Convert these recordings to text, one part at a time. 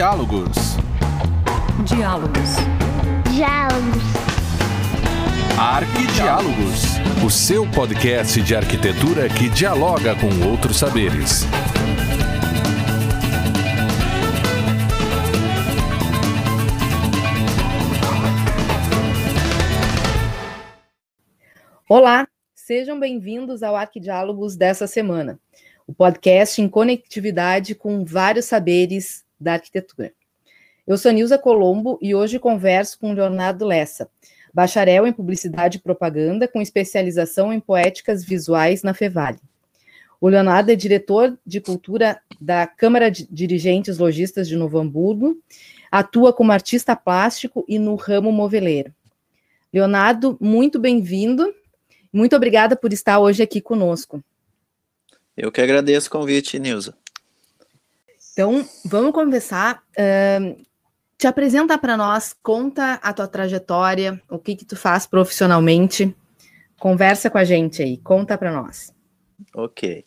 Diálogos. Diálogos. Diálogos. Arquidiálogos. O seu podcast de arquitetura que dialoga com outros saberes. Olá, sejam bem-vindos ao Arquidiálogos dessa semana, o podcast em conectividade com vários saberes da arquitetura. Eu sou Nilza Colombo e hoje converso com Leonardo Lessa, bacharel em Publicidade e Propaganda com especialização em Poéticas Visuais na Fevale. O Leonardo é diretor de cultura da Câmara de Dirigentes Logistas de Novo Hamburgo, atua como artista plástico e no ramo moveleiro. Leonardo, muito bem-vindo. Muito obrigada por estar hoje aqui conosco. Eu que agradeço o convite, Nilza. Então, vamos conversar. Uh, te apresenta para nós, conta a tua trajetória, o que que tu faz profissionalmente. Conversa com a gente aí, conta para nós. Ok.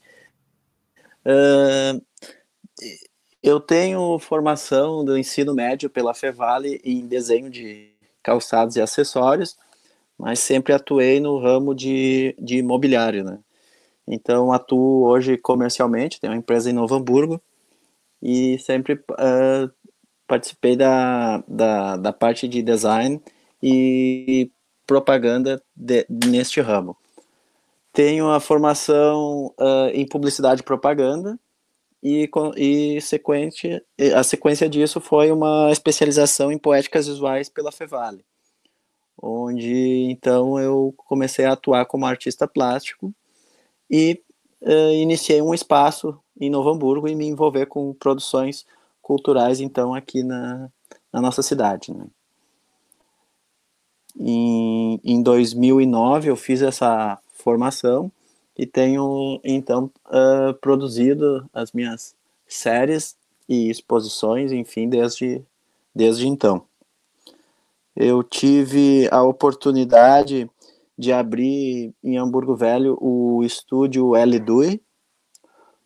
Uh, eu tenho formação do ensino médio pela Fevale em desenho de calçados e acessórios, mas sempre atuei no ramo de, de imobiliário, né? Então, atuo hoje comercialmente, tenho uma empresa em Novo Hamburgo, e sempre uh, participei da, da, da, parte de design e propaganda de, neste ramo. Tenho a formação uh, em publicidade e propaganda e, e sequência, a sequência disso foi uma especialização em poéticas visuais pela Fevale, onde então eu comecei a atuar como artista plástico e uh, iniciei um espaço em Novo Hamburgo e me envolver com produções culturais, então, aqui na, na nossa cidade. Né? Em, em 2009 eu fiz essa formação e tenho, então, uh, produzido as minhas séries e exposições, enfim, desde, desde então. Eu tive a oportunidade de abrir em Hamburgo Velho o estúdio L Dui,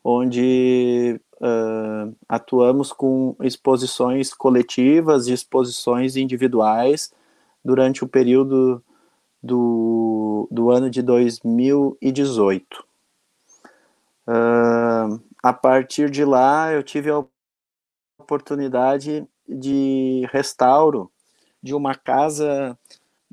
onde uh, atuamos com exposições coletivas e exposições individuais durante o período do, do ano de 2018. Uh, a partir de lá, eu tive a oportunidade de restauro de uma casa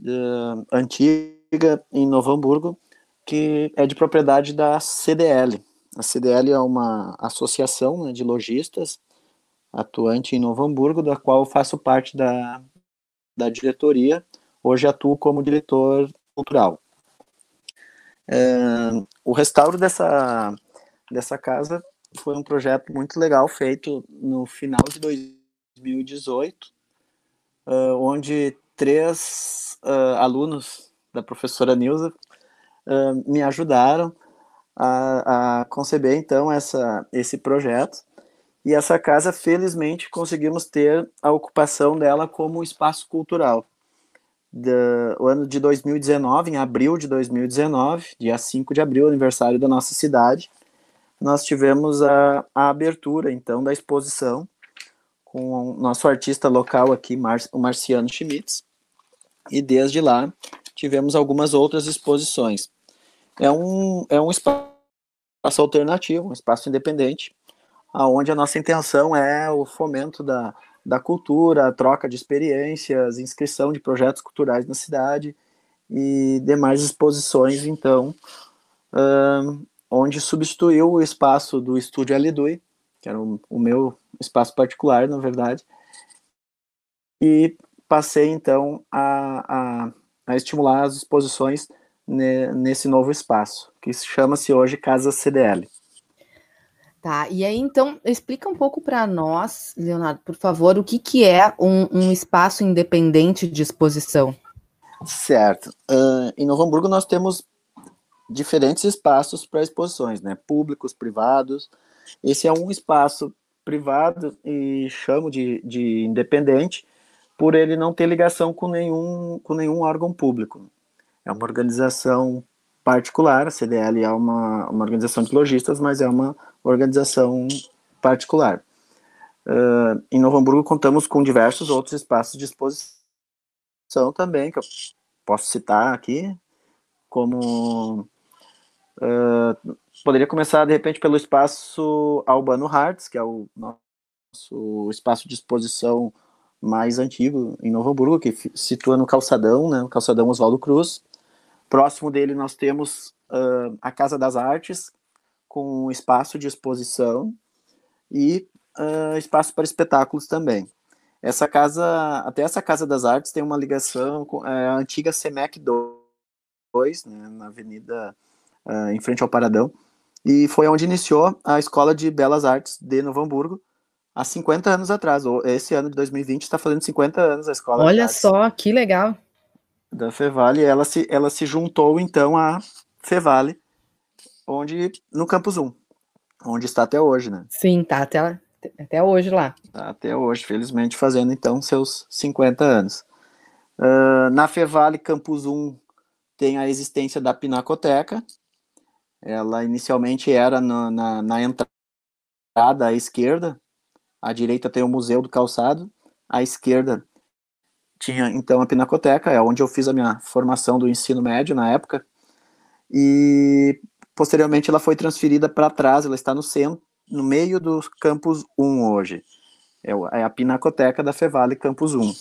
uh, antiga em Novo Hamburgo, que é de propriedade da CDL, a CDL é uma associação né, de lojistas atuante em Novo Hamburgo, da qual eu faço parte da, da diretoria. Hoje atuo como diretor cultural. É, o restauro dessa, dessa casa foi um projeto muito legal feito no final de 2018, uh, onde três uh, alunos da professora Nilza uh, me ajudaram a, a conceber então essa, esse projeto. E essa casa, felizmente, conseguimos ter a ocupação dela como espaço cultural. Do, o ano de 2019, em abril de 2019, dia 5 de abril, aniversário da nossa cidade, nós tivemos a, a abertura, então, da exposição com o nosso artista local aqui, Mar, o Marciano Schmitz, e desde lá tivemos algumas outras exposições é um, é um espaço alternativo, um espaço independente, aonde a nossa intenção é o fomento da, da cultura, troca de experiências, inscrição de projetos culturais na cidade e demais exposições, então, um, onde substituiu o espaço do Estúdio Alidui, que era o, o meu espaço particular, na verdade, e passei, então, a, a, a estimular as exposições nesse novo espaço, que chama-se hoje Casa CDL. Tá, e aí então explica um pouco para nós, Leonardo, por favor, o que, que é um, um espaço independente de exposição? Certo. Uh, em Novo Hamburgo nós temos diferentes espaços para exposições, né? Públicos, privados. Esse é um espaço privado e chamo de, de independente por ele não ter ligação com nenhum, com nenhum órgão público é uma organização particular, a CDL é uma, uma organização de lojistas, mas é uma organização particular. Uh, em Novo Hamburgo contamos com diversos outros espaços de exposição também, que eu posso citar aqui, como uh, poderia começar de repente pelo espaço Albano Hearts, que é o nosso espaço de exposição mais antigo em Novo Hamburgo, que situa no calçadão, né, no calçadão Oswaldo Cruz. Próximo dele nós temos uh, a Casa das Artes, com espaço de exposição e uh, espaço para espetáculos também. Essa casa, até essa Casa das Artes tem uma ligação com é, a antiga Semec 2, né, na Avenida uh, em frente ao Paradão, e foi onde iniciou a Escola de Belas Artes de Novo Hamburgo, há 50 anos atrás. Esse ano de 2020 está fazendo 50 anos a escola. Olha só, que legal. Da Fevale, ela se, ela se juntou então à Fevale, onde no Campus 1, onde está até hoje, né? Sim, tá até, até hoje lá. Tá até hoje, felizmente, fazendo então seus 50 anos. Uh, na Fevale Campus 1 tem a existência da Pinacoteca. Ela inicialmente era na, na, na entrada à esquerda, à direita tem o Museu do Calçado, à esquerda tinha então a Pinacoteca, é onde eu fiz a minha formação do ensino médio na época. E Posteriormente, ela foi transferida para trás, ela está no centro, no meio do campus 1 hoje. É, é a Pinacoteca da Fevale Campus 1.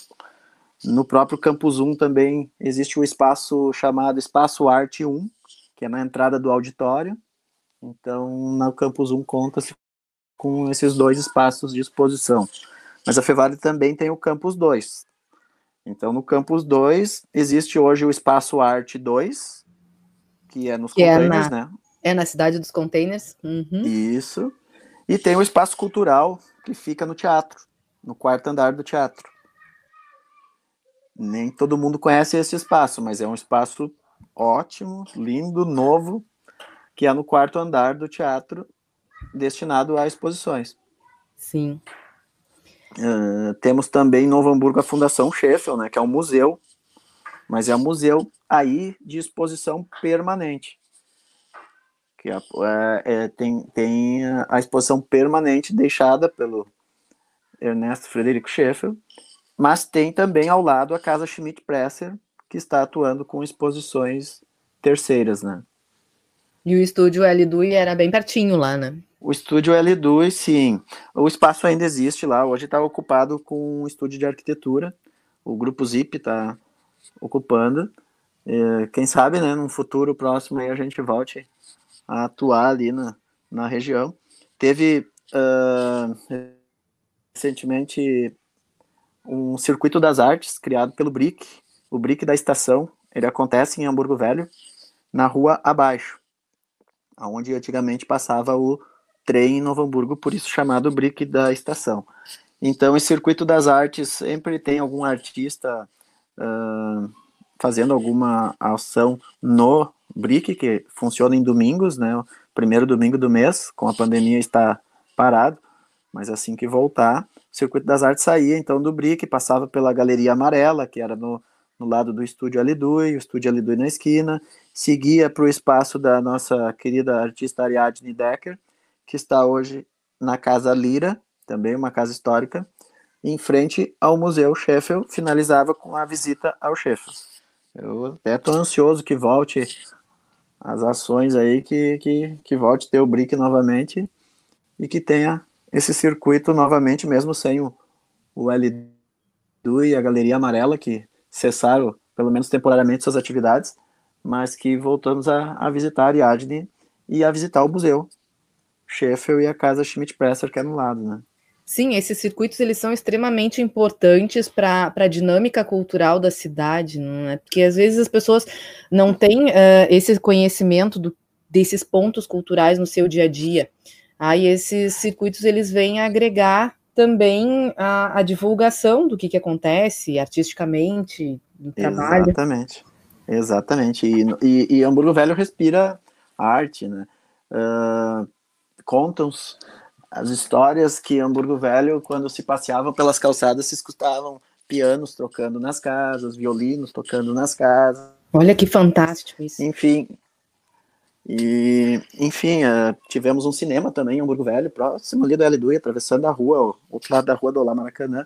No próprio Campus 1 também existe o espaço chamado Espaço Arte 1, que é na entrada do auditório. Então, no Campus 1 conta-se com esses dois espaços de exposição. Mas a Fevale também tem o Campus 2. Então, no Campus 2, existe hoje o Espaço Arte 2, que é nos que é na, né? É na cidade dos containers. Uhum. Isso. E tem o espaço cultural que fica no teatro, no quarto andar do teatro. Nem todo mundo conhece esse espaço, mas é um espaço ótimo, lindo, novo, que é no quarto andar do teatro, destinado a exposições. Sim. Uh, temos também em Novo Hamburgo a Fundação Sheffield, né, que é um museu, mas é um museu aí de exposição permanente que é, é, tem, tem a exposição permanente deixada pelo Ernesto Frederico Schaeffer, mas tem também ao lado a Casa Schmidt Presser, que está atuando com exposições terceiras, né? E o estúdio L2 era bem pertinho lá, né? O estúdio L2, sim. O espaço ainda existe lá, hoje está ocupado com um estúdio de arquitetura, o Grupo Zip está ocupando. É, quem sabe, né, num futuro próximo aí a gente volte a atuar ali na, na região. Teve uh, recentemente um circuito das artes criado pelo BRIC, o BRIC da estação. Ele acontece em Hamburgo Velho, na rua abaixo, onde antigamente passava o trem em Novo Hamburgo, por isso chamado BRIC da estação. Então, esse circuito das artes sempre tem algum artista uh, fazendo alguma ação no BRIC, que funciona em domingos, né? Primeiro domingo do mês, com a pandemia está parado, mas assim que voltar, o Circuito das Artes saía então do BRIC, passava pela Galeria Amarela, que era no, no lado do Estúdio Alidui, o Estúdio Alidui na esquina, seguia para o espaço da nossa querida artista Ariadne Decker, que está hoje na Casa Lira, também uma casa histórica, em frente ao Museu Sheffield, finalizava com a visita ao Sheffield. Eu até estou ansioso que volte as ações aí que, que, que volte ter o BRIC novamente e que tenha esse circuito novamente, mesmo sem o, o L2 e a Galeria Amarela, que cessaram, pelo menos temporariamente, suas atividades, mas que voltamos a, a visitar a Ariadne e a visitar o museu Sheffield e a casa Schmidt Presser, que é no lado, né? Sim, esses circuitos eles são extremamente importantes para a dinâmica cultural da cidade, não é? Porque às vezes as pessoas não têm uh, esse conhecimento do, desses pontos culturais no seu dia a dia. Aí esses circuitos eles vêm agregar também a, a divulgação do que, que acontece artisticamente, do trabalho. Exatamente, exatamente. E, e, e Hamburgo Velho respira arte, né? Uh, contam-os as histórias que Hamburgo Velho, quando se passeava pelas calçadas, se escutavam pianos tocando nas casas, violinos tocando nas casas. Olha que fantástico isso. Enfim, E, enfim, uh, tivemos um cinema também em Hamburgo Velho, próximo ali do L2, atravessando a rua, outro lado da rua do Olá Maracanã.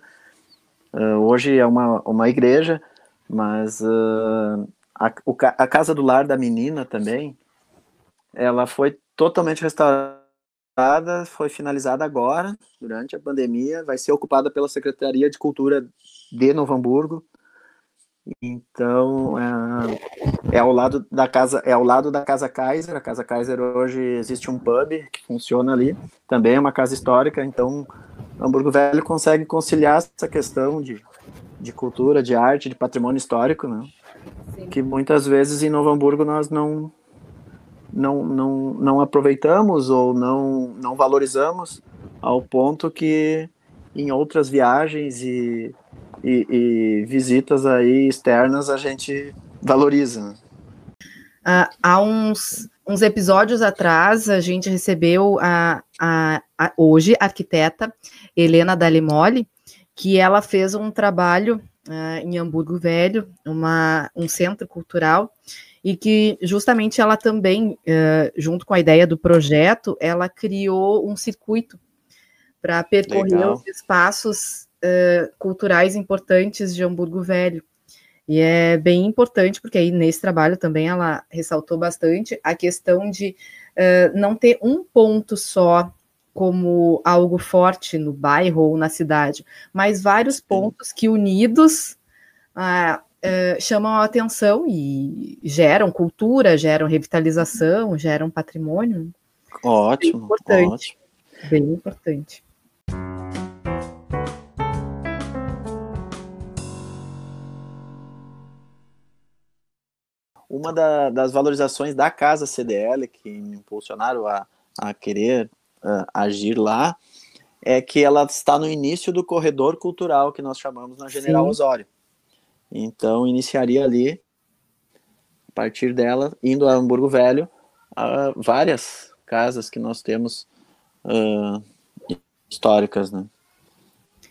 Uh, hoje é uma, uma igreja, mas uh, a, a Casa do Lar da Menina também, ela foi totalmente restaurada, foi finalizada agora, durante a pandemia, vai ser ocupada pela Secretaria de Cultura de Novo Hamburgo, então, é, é, ao lado da casa, é ao lado da Casa Kaiser. A Casa Kaiser hoje existe um pub que funciona ali, também é uma casa histórica. Então, Hamburgo Velho consegue conciliar essa questão de, de cultura, de arte, de patrimônio histórico, né? Que muitas vezes em Novo Hamburgo nós não não, não, não aproveitamos ou não, não valorizamos ao ponto que em outras viagens e e, e visitas aí externas a gente valoriza. Né? Uh, há uns, uns episódios atrás, a gente recebeu a, a, a, hoje a arquiteta Helena Dalimoli, que ela fez um trabalho uh, em Hamburgo Velho, uma, um centro cultural, e que justamente ela também, uh, junto com a ideia do projeto, ela criou um circuito para percorrer Legal. os espaços uh, culturais importantes de Hamburgo Velho. E é bem importante, porque aí nesse trabalho também ela ressaltou bastante a questão de uh, não ter um ponto só como algo forte no bairro ou na cidade, mas vários pontos que unidos uh, chamam a atenção e geram cultura, geram revitalização, geram patrimônio. Ótimo, bem importante. Ótimo. Bem importante. uma da, das valorizações da casa CDL que me impulsionaram a, a querer uh, agir lá é que ela está no início do corredor cultural que nós chamamos na General Sim. Osório. Então, iniciaria ali, a partir dela, indo a Hamburgo Velho, a várias casas que nós temos uh, históricas, né?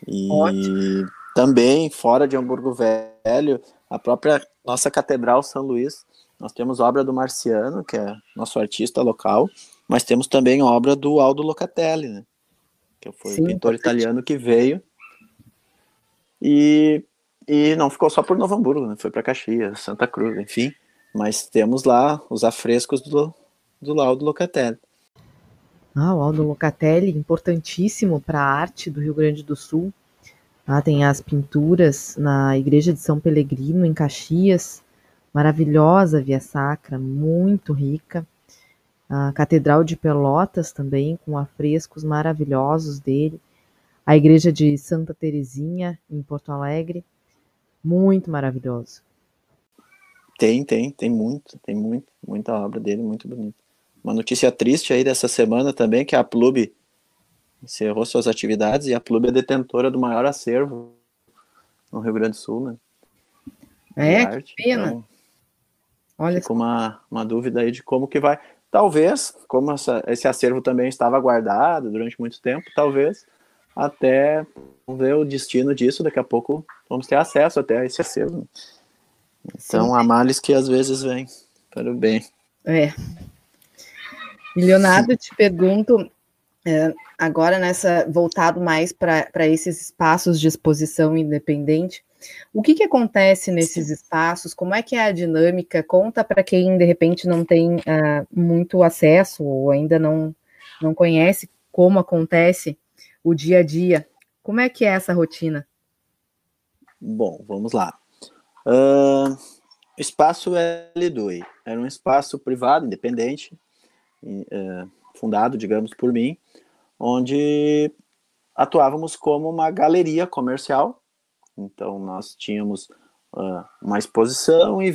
E Ótimo. também, fora de Hamburgo Velho, a própria nossa Catedral São Luís, nós temos obra do Marciano, que é nosso artista local, mas temos também obra do Aldo Locatelli, né? que foi Sim, o pintor italiano que veio e, e não ficou só por Novo Hamburgo, né? foi para Caxias, Santa Cruz, enfim, mas temos lá os afrescos do, do Aldo Locatelli. Ah, o Aldo Locatelli, importantíssimo para a arte do Rio Grande do Sul. Ah, tem as pinturas na Igreja de São Pelegrino, em Caxias, maravilhosa via sacra, muito rica. A Catedral de Pelotas também, com afrescos maravilhosos dele. A Igreja de Santa Terezinha, em Porto Alegre, muito maravilhoso. Tem, tem, tem muito, tem muito, muita obra dele, muito bonita. Uma notícia triste aí dessa semana também, que a Plub encerrou suas atividades e a Plub é detentora do maior acervo no Rio Grande do Sul, né? É, que pena. Então, Olha Ficou uma, uma dúvida aí de como que vai. Talvez, como essa, esse acervo também estava guardado durante muito tempo, talvez até ver o destino disso, daqui a pouco vamos ter acesso até a esse acervo. Então, Sim. há males que às vezes vêm para o bem. É. Leonardo, te pergunto, é, agora nessa voltado mais para esses espaços de exposição independente, o que, que acontece nesses espaços? Como é que é a dinâmica? Conta para quem de repente não tem uh, muito acesso ou ainda não, não conhece como acontece o dia a dia. Como é que é essa rotina? Bom, vamos lá. Uh, espaço L2 era um espaço privado, independente, uh, fundado, digamos, por mim, onde atuávamos como uma galeria comercial então, nós tínhamos uh, uma exposição e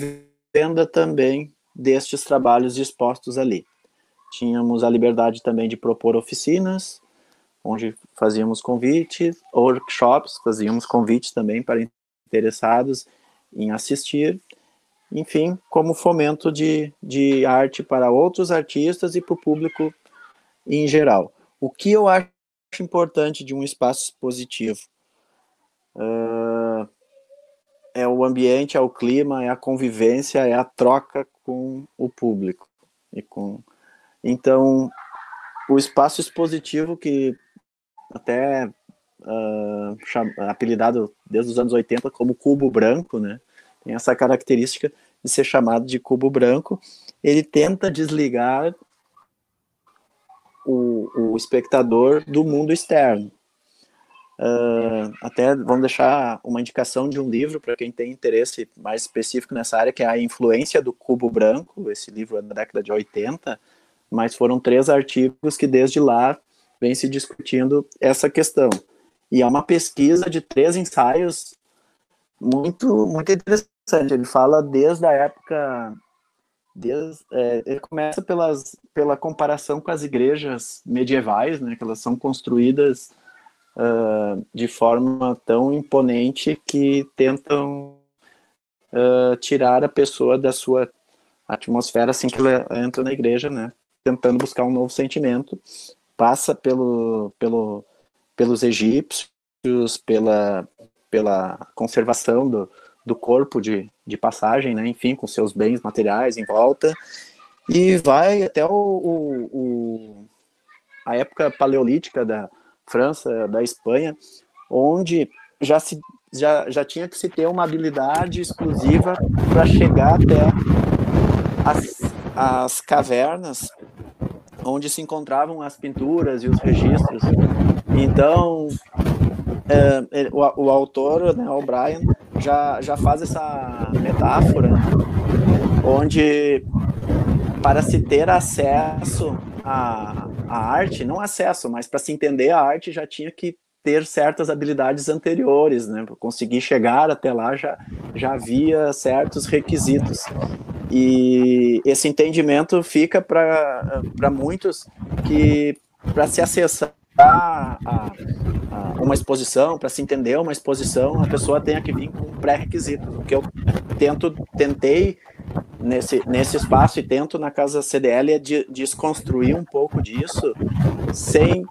venda também destes trabalhos expostos ali. Tínhamos a liberdade também de propor oficinas, onde fazíamos convites, workshops, fazíamos convites também para interessados em assistir, enfim, como fomento de, de arte para outros artistas e para o público em geral. O que eu acho importante de um espaço expositivo? Uh, é o ambiente, é o clima, é a convivência, é a troca com o público. E com... Então, o espaço expositivo que até uh, apelidado desde os anos 80 como cubo branco, né? Tem essa característica de ser chamado de cubo branco. Ele tenta desligar o, o espectador do mundo externo. Uh, até vamos deixar uma indicação de um livro para quem tem interesse mais específico nessa área, que é a influência do cubo branco. Esse livro é da década de 80, mas foram três artigos que desde lá vem se discutindo essa questão. E é uma pesquisa de três ensaios muito, muito interessante. Ele fala desde a época. Desde, é, ele começa pelas, pela comparação com as igrejas medievais, né, que elas são construídas uh, de forma tão imponente que tentam uh, tirar a pessoa da sua atmosfera assim que ela entra na igreja, né, tentando buscar um novo sentimento. Passa pelo, pelo pelos egípcios, pela, pela conservação do, do corpo de, de passagem, né? enfim, com seus bens materiais em volta, e vai até o, o, o, a época paleolítica da França, da Espanha, onde já, se, já, já tinha que se ter uma habilidade exclusiva para chegar até as, as cavernas onde se encontravam as pinturas e os registros. Então, é, o, o, autor, né, o Brian, já, já faz essa metáfora, onde para se ter acesso à, à arte, não acesso, mas para se entender a arte já tinha que ter certas habilidades anteriores, né? Para conseguir chegar até lá já, já havia certos requisitos. E esse entendimento fica para muitos que para se acessar a, a, uma exposição, para se entender uma exposição, a pessoa tenha que vir com pré-requisitos. O que eu tento, tentei nesse, nesse espaço e tento na casa CDL é de, desconstruir um pouco disso, sem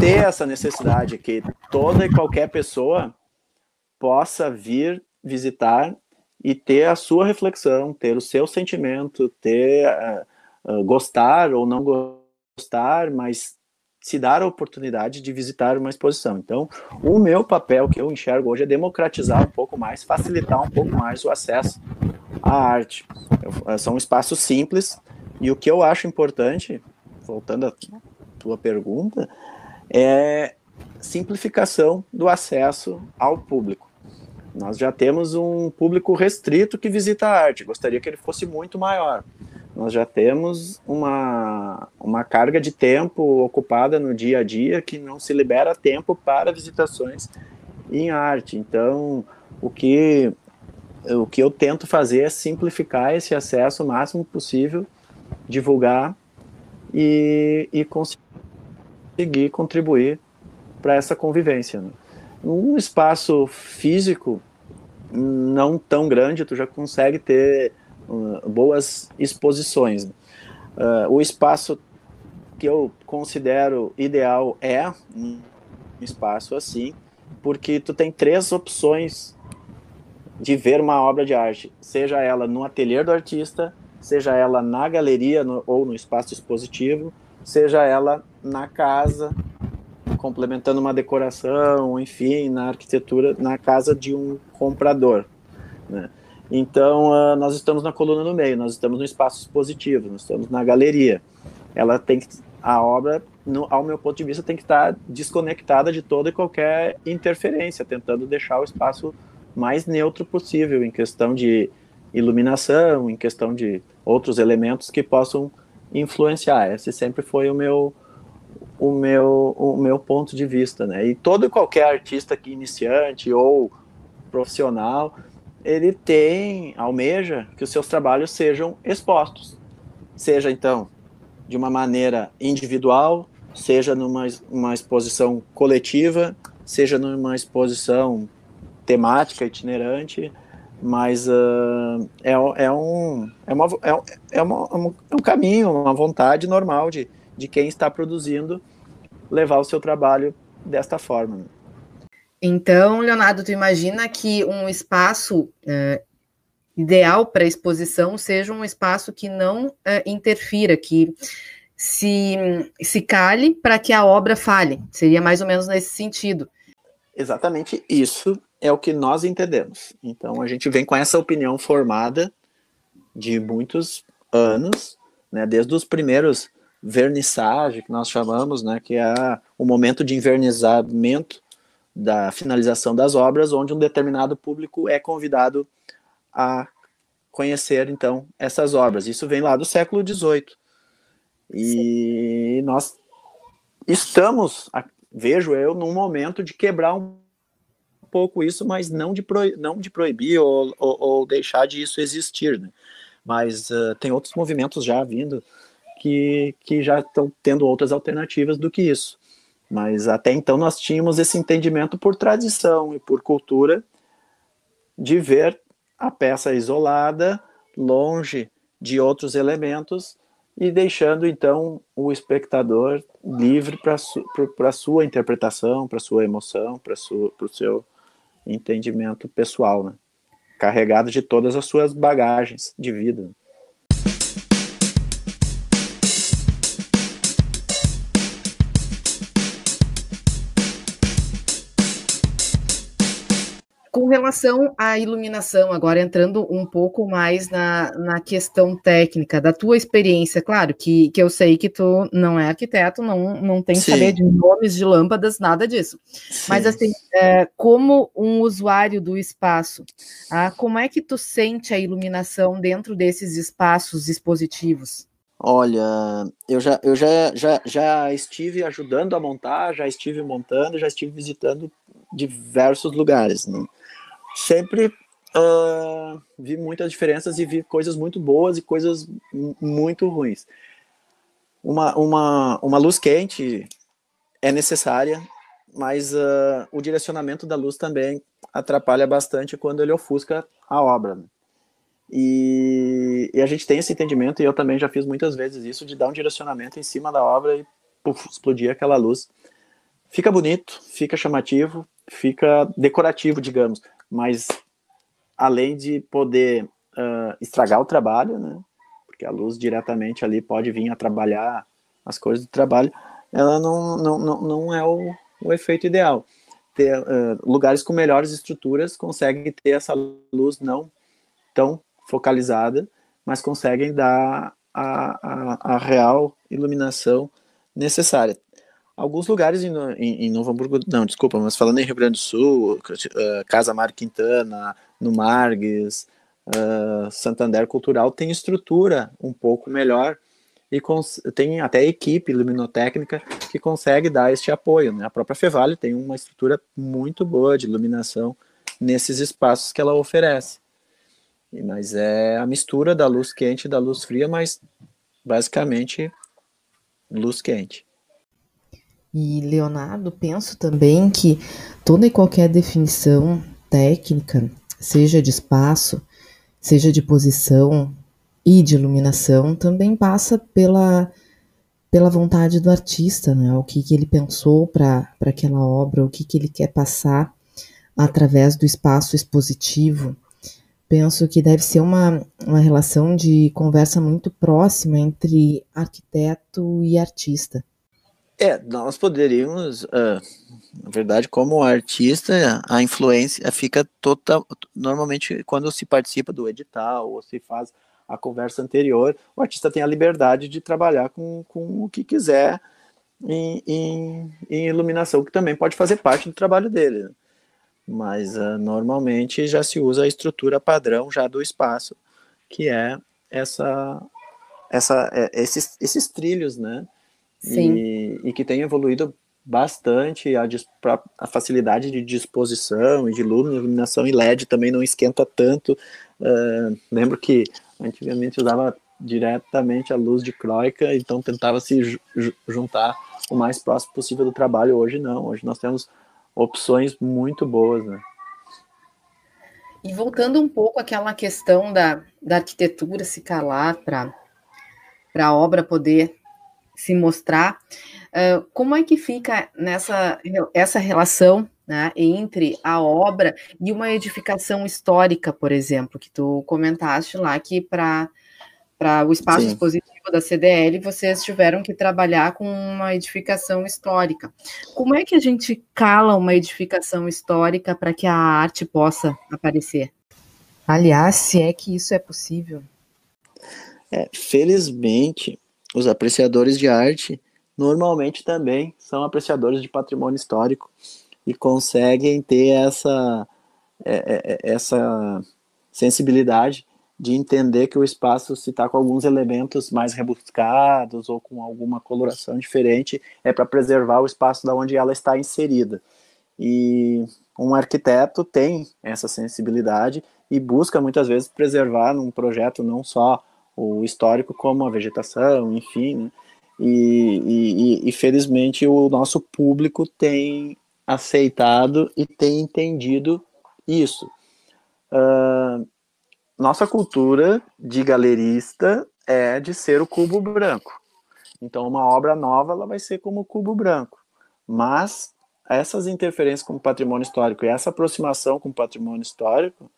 ter essa necessidade que toda e qualquer pessoa possa vir visitar e ter a sua reflexão, ter o seu sentimento, ter uh, uh, gostar ou não gostar, mas se dar a oportunidade de visitar uma exposição. Então, o meu papel que eu enxergo hoje é democratizar um pouco mais, facilitar um pouco mais o acesso à arte. Eu, são espaços simples e o que eu acho importante, voltando à tua pergunta, é simplificação do acesso ao público. Nós já temos um público restrito que visita a arte, gostaria que ele fosse muito maior nós já temos uma, uma carga de tempo ocupada no dia a dia que não se libera tempo para visitações em arte. Então, o que, o que eu tento fazer é simplificar esse acesso o máximo possível, divulgar e, e conseguir contribuir para essa convivência. Né? Um espaço físico não tão grande, tu já consegue ter uh, boas exposições. Uh, o espaço que eu considero ideal é um espaço assim, porque tu tem três opções de ver uma obra de arte, seja ela no ateliê do artista, seja ela na galeria no, ou no espaço expositivo, seja ela na casa, complementando uma decoração, enfim, na arquitetura, na casa de um comprador. Né? Então, uh, nós estamos na coluna no meio, nós estamos no espaço expositivo, nós estamos na galeria. Ela tem que, a obra, no, ao meu ponto de vista, tem que estar desconectada de toda e qualquer interferência, tentando deixar o espaço mais neutro possível em questão de iluminação, em questão de outros elementos que possam influenciar. Esse sempre foi o meu o meu o meu ponto de vista, né? E todo e qualquer artista que iniciante ou profissional ele tem, almeja que os seus trabalhos sejam expostos. Seja, então, de uma maneira individual, seja numa uma exposição coletiva, seja numa exposição temática, itinerante, mas uh, é, é, um, é, uma, é, é, uma, é um caminho, uma vontade normal de, de quem está produzindo levar o seu trabalho desta forma. Então, Leonardo, tu imagina que um espaço uh, ideal para exposição seja um espaço que não é, interfira, que se, se cale para que a obra fale. Seria mais ou menos nesse sentido. Exatamente isso é o que nós entendemos. Então a gente vem com essa opinião formada de muitos anos, né, desde os primeiros vernissage que nós chamamos, né, que é o momento de invernizamento da finalização das obras, onde um determinado público é convidado a conhecer então essas obras. Isso vem lá do século XVIII. E nós estamos, vejo eu, num momento de quebrar um pouco isso, mas não de, pro, não de proibir ou, ou, ou, deixar de isso existir. Né? Mas uh, tem outros movimentos já vindo que, que já estão tendo outras alternativas do que isso. Mas até então nós tínhamos esse entendimento por tradição e por cultura de ver a peça isolada, longe de outros elementos e deixando então o espectador livre para a sua interpretação, para sua emoção, para o seu entendimento pessoal, né? carregado de todas as suas bagagens de vida. Com relação à iluminação, agora entrando um pouco mais na, na questão técnica, da tua experiência, claro que, que eu sei que tu não é arquiteto, não, não tem que saber de nomes de lâmpadas, nada disso. Sim. Mas assim, é, como um usuário do espaço, ah, como é que tu sente a iluminação dentro desses espaços expositivos? Olha, eu já, eu já, já, já estive ajudando a montar, já estive montando, já estive visitando diversos lugares. Né? Sempre uh, vi muitas diferenças e vi coisas muito boas e coisas muito ruins. Uma, uma, uma luz quente é necessária, mas uh, o direcionamento da luz também atrapalha bastante quando ele ofusca a obra. Né? E, e, a gente tem esse entendimento, e eu também já fiz muitas vezes isso, de dar um direcionamento em cima da obra e puff, explodir aquela luz. Fica bonito, fica chamativo, fica decorativo, digamos, mas além de poder uh, estragar o trabalho, né, porque a luz diretamente ali pode vir a trabalhar as coisas do trabalho, ela não, não, não, não é o, o efeito ideal. Ter, uh, lugares com melhores estruturas conseguem ter essa luz não tão focalizada, mas conseguem dar a, a, a real iluminação necessária alguns lugares em, em, em, Novo Hamburgo, não, desculpa, mas falando em Rio Grande do Sul, uh, Casa Mar Quintana, no Margues, uh, Santander Cultural, tem estrutura um pouco melhor e tem até equipe luminotécnica que consegue dar este apoio. Né? A própria Fevale tem uma estrutura muito boa de iluminação nesses espaços que ela oferece. Mas é a mistura da luz quente e da luz fria, mas basicamente luz quente. E, Leonardo, penso também que toda e qualquer definição técnica, seja de espaço, seja de posição e de iluminação, também passa pela, pela vontade do artista, né? o que, que ele pensou para aquela obra, o que, que ele quer passar através do espaço expositivo. Penso que deve ser uma, uma relação de conversa muito próxima entre arquiteto e artista. É, nós poderíamos, uh, na verdade, como artista, a influência fica total. Normalmente, quando se participa do edital ou se faz a conversa anterior, o artista tem a liberdade de trabalhar com, com o que quiser em, em, em iluminação, que também pode fazer parte do trabalho dele. Né? Mas uh, normalmente já se usa a estrutura padrão já do espaço, que é essa, essa, é, esses, esses trilhos, né? E, e, que tem evoluído bastante a, a, facilidade de disposição e de iluminação e LED também não esquenta tanto. Uh, lembro que antigamente usava diretamente a luz de croica, então tentava se juntar o mais próximo possível do trabalho. Hoje não, hoje nós temos opções muito boas, né? E voltando um pouco àquela questão da, da arquitetura se calar para a obra poder se mostrar. Uh, como é que fica nessa essa relação né, entre a obra e uma edificação histórica, por exemplo, que tu comentaste lá que para para o espaço Sim. expositivo da CDL, vocês tiveram que trabalhar com uma edificação histórica. Como é que a gente cala uma edificação histórica para que a arte possa aparecer? Aliás, se é que isso é possível. É, felizmente, os apreciadores de arte normalmente também são apreciadores de patrimônio histórico e conseguem ter essa, é, é, é essa sensibilidade de entender que o espaço, se está com alguns elementos mais rebuscados ou com alguma coloração diferente, é para preservar o espaço da onde ela está inserida. E um arquiteto tem essa sensibilidade e busca muitas vezes preservar num projeto não só o histórico como a vegetação, enfim, né? e, e, e, felizmente o nosso público tem aceitado e tem entendido isso. Uh, nossa cultura de galerista é de ser o cubo branco. Então, uma obra nova ela vai ser como o cubo branco. Mas essas interferências com o patrimônio histórico e essa aproximação com o patrimônio histórico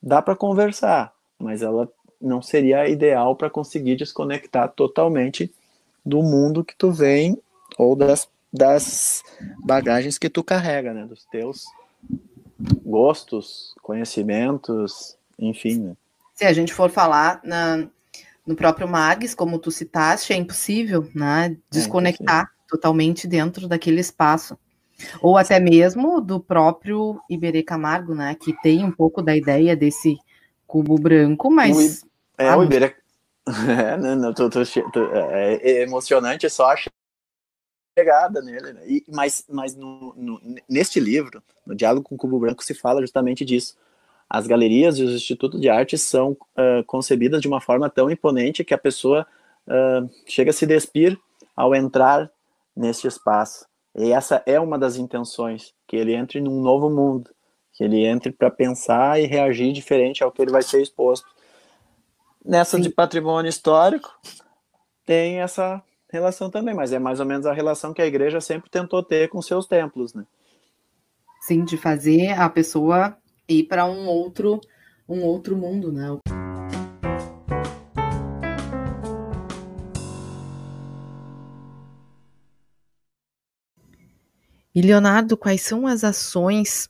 dá para conversar, mas ela não seria ideal para conseguir desconectar totalmente do mundo que tu vem ou das, das bagagens que tu carrega, né, dos teus gostos, conhecimentos, enfim. Né? Se a gente for falar na, no próprio Mags, como tu citaste, é impossível né, é desconectar é totalmente dentro daquele espaço. Ou até mesmo do próprio Iberê Camargo, né, que tem um pouco da ideia desse cubo branco, mas... É, ah, o Iberê... É, não, não, tô, tô, tô, é, é emocionante só a chegada nele, né? e, mas, mas no, no, neste livro, no Diálogo com o Cubo Branco, se fala justamente disso, as galerias e os institutos de arte são uh, concebidas de uma forma tão imponente que a pessoa uh, chega a se despir ao entrar neste espaço. E essa é uma das intenções, que ele entre num novo mundo, que ele entre para pensar e reagir diferente ao que ele vai ser exposto. Nessa Sim. de patrimônio histórico, tem essa relação também, mas é mais ou menos a relação que a igreja sempre tentou ter com seus templos, né? Sim, de fazer a pessoa ir para um outro um outro mundo, né? E Leonardo, quais são as ações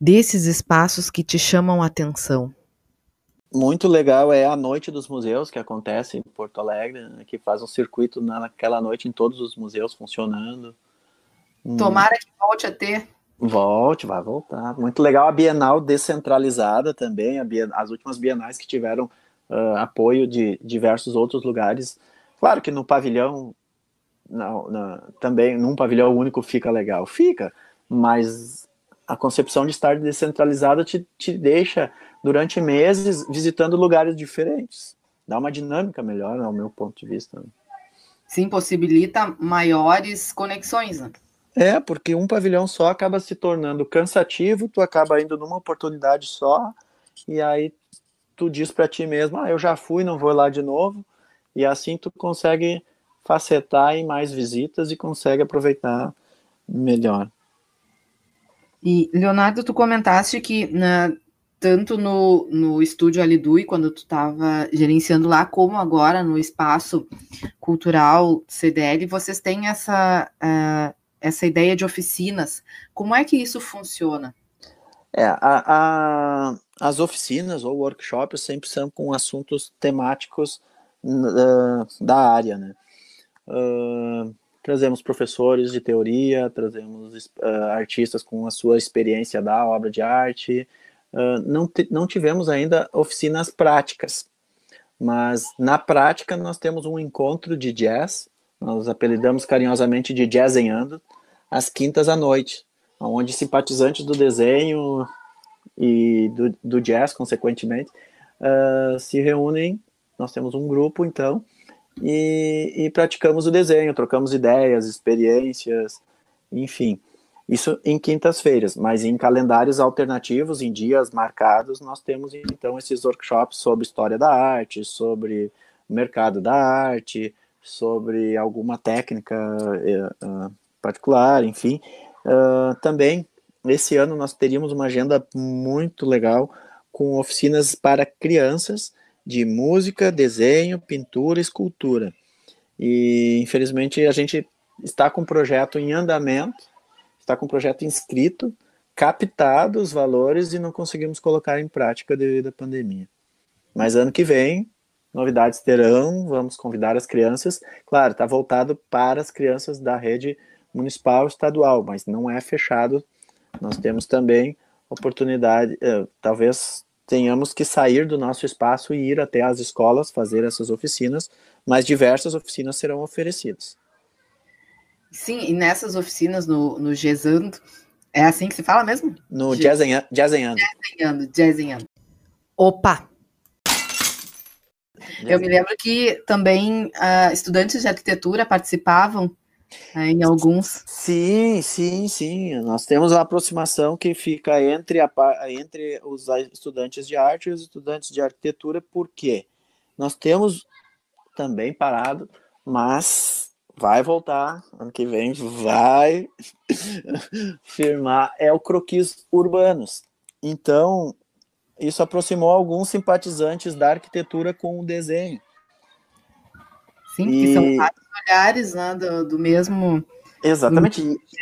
desses espaços que te chamam a atenção? Muito legal é a Noite dos Museus, que acontece em Porto Alegre, né, que faz um circuito naquela noite em todos os museus funcionando. Tomara que volte a ter. Volte, vai voltar. Muito legal a Bienal descentralizada também, as últimas bienais que tiveram uh, apoio de diversos outros lugares. Claro que no pavilhão, não, não, também num pavilhão único fica legal, fica, mas a concepção de estar descentralizada te, te deixa durante meses visitando lugares diferentes. Dá uma dinâmica melhor, ao meu ponto de vista. Sim, possibilita maiores conexões. Né? É, porque um pavilhão só acaba se tornando cansativo, tu acaba indo numa oportunidade só, e aí tu diz para ti mesmo, ah, eu já fui, não vou lá de novo, e assim tu consegue facetar em mais visitas e consegue aproveitar melhor. E, Leonardo, tu comentaste que na, tanto no, no estúdio Alidui, quando tu estava gerenciando lá, como agora no espaço cultural CDL, vocês têm essa... Uh, essa ideia de oficinas. Como é que isso funciona? É, a, a, as oficinas ou workshops sempre são com assuntos temáticos uh, da área, né? Uh, trazemos professores de teoria, trazemos artistas com a sua experiência da obra de arte. Não, não tivemos ainda oficinas práticas, mas na prática nós temos um encontro de jazz, nós apelidamos carinhosamente de Jazzenhando, às quintas à noite, onde simpatizantes do desenho e do, do jazz, consequentemente, uh, se reúnem. Nós temos um grupo, então, e, e, praticamos o desenho, trocamos ideias, experiências, enfim. Isso em quintas-feiras, mas em calendários alternativos, em dias marcados, nós temos então esses workshops sobre história da arte, sobre mercado da arte, sobre alguma técnica uh, particular, enfim. Uh, também esse ano nós teríamos uma agenda muito legal com oficinas para crianças de música, desenho, pintura, escultura. E infelizmente a gente está com o projeto em andamento, está com o projeto inscrito, captado os valores e não conseguimos colocar em prática devido à pandemia. Mas ano que vem, novidades terão, vamos convidar as crianças. Claro, está voltado para as crianças da rede municipal estadual, mas não é fechado. Nós temos também oportunidade, eh, talvez tenhamos que sair do nosso espaço e ir até as escolas fazer essas oficinas, mas diversas oficinas serão oferecidas. Sim, e nessas oficinas no, no Gesando, é assim que se fala mesmo? No Jazzenhando. Jazzenhando, Jazzenhando. Opa! Eu me lembro que também uh, estudantes de arquitetura participavam uh, em alguns. Sim, sim, sim. Nós temos uma aproximação que fica entre, a, entre os estudantes de arte e os estudantes de arquitetura, porque nós temos também parado, mas vai voltar ano que vem, vai firmar. É o croquis urbanos. Então, isso aproximou alguns simpatizantes da arquitetura com o desenho. Sim, e... que são vários olhares né, do, do mesmo. Exatamente,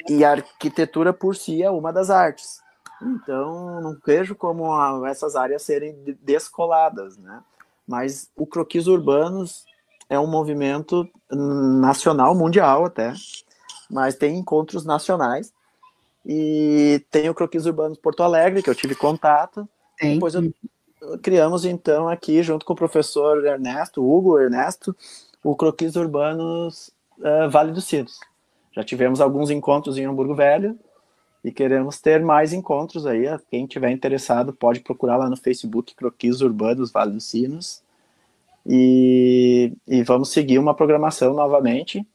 e, e, a arquitetura por si é uma das artes. Então, não vejo como essas áreas serem descoladas, né? Mas o croquis urbanos é um movimento nacional, mundial até, mas tem encontros nacionais. E tem o Croquis Urbanos Porto Alegre, que eu tive contato, tem. Depois eu, criamos, então, aqui, junto com o professor Ernesto, Hugo Ernesto, o Croquis Urbanos uh, Vale dos Sinos. Já tivemos alguns encontros em Hamburgo Velho e queremos ter mais encontros aí. Quem tiver interessado pode procurar lá no Facebook Croquis Urbanos Vale dos Sinos. E, e vamos seguir uma programação novamente.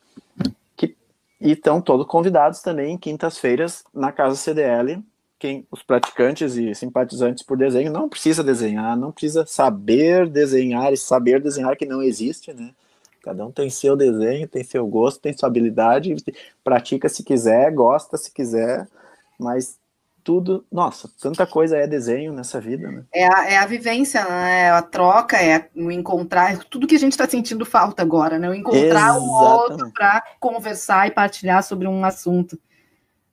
Que, e estão todos convidados também quintas-feiras na Casa CDL quem os praticantes e simpatizantes por desenho não precisa desenhar, não precisa saber desenhar e saber desenhar que não existe, né? Cada um tem seu desenho, tem seu gosto, tem sua habilidade, pratica se quiser, gosta se quiser, mas tudo, nossa, tanta coisa é desenho nessa vida, né? É a, é a vivência, né? É a troca, é o encontrar, tudo que a gente está sentindo falta agora, né? O encontrar Exatamente. o outro para conversar e partilhar sobre um assunto.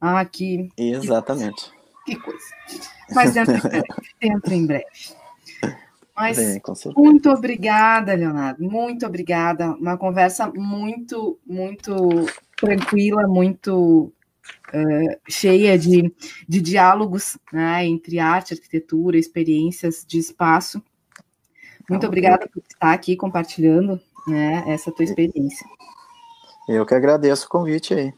Ah, que. Exatamente. Que que coisa. Mas dentro em breve. dentro em breve. Mas Bem, muito obrigada, Leonardo. Muito obrigada. Uma conversa muito, muito tranquila, muito uh, cheia de, de diálogos né, entre arte, arquitetura, experiências de espaço. Muito obrigada por estar aqui compartilhando né, essa tua experiência. Eu que agradeço o convite aí.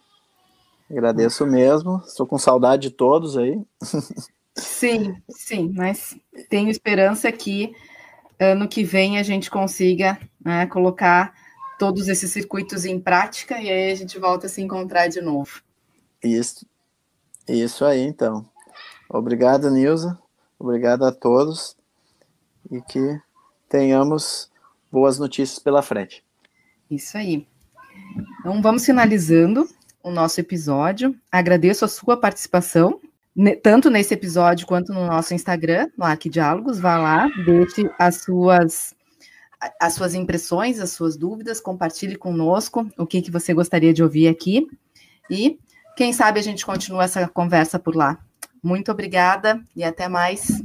Agradeço mesmo. Estou com saudade de todos aí. Sim, sim, mas tenho esperança que ano que vem a gente consiga né, colocar todos esses circuitos em prática e aí a gente volta a se encontrar de novo. Isso, isso aí, então. Obrigado, Nilza. Obrigado a todos e que tenhamos boas notícias pela frente. Isso aí. Então vamos finalizando o nosso episódio. Agradeço a sua participação, tanto nesse episódio quanto no nosso Instagram, no Arquidiálogos. Vá lá, deixe as suas as suas impressões, as suas dúvidas, compartilhe conosco o que, que você gostaria de ouvir aqui. E quem sabe a gente continua essa conversa por lá. Muito obrigada e até mais.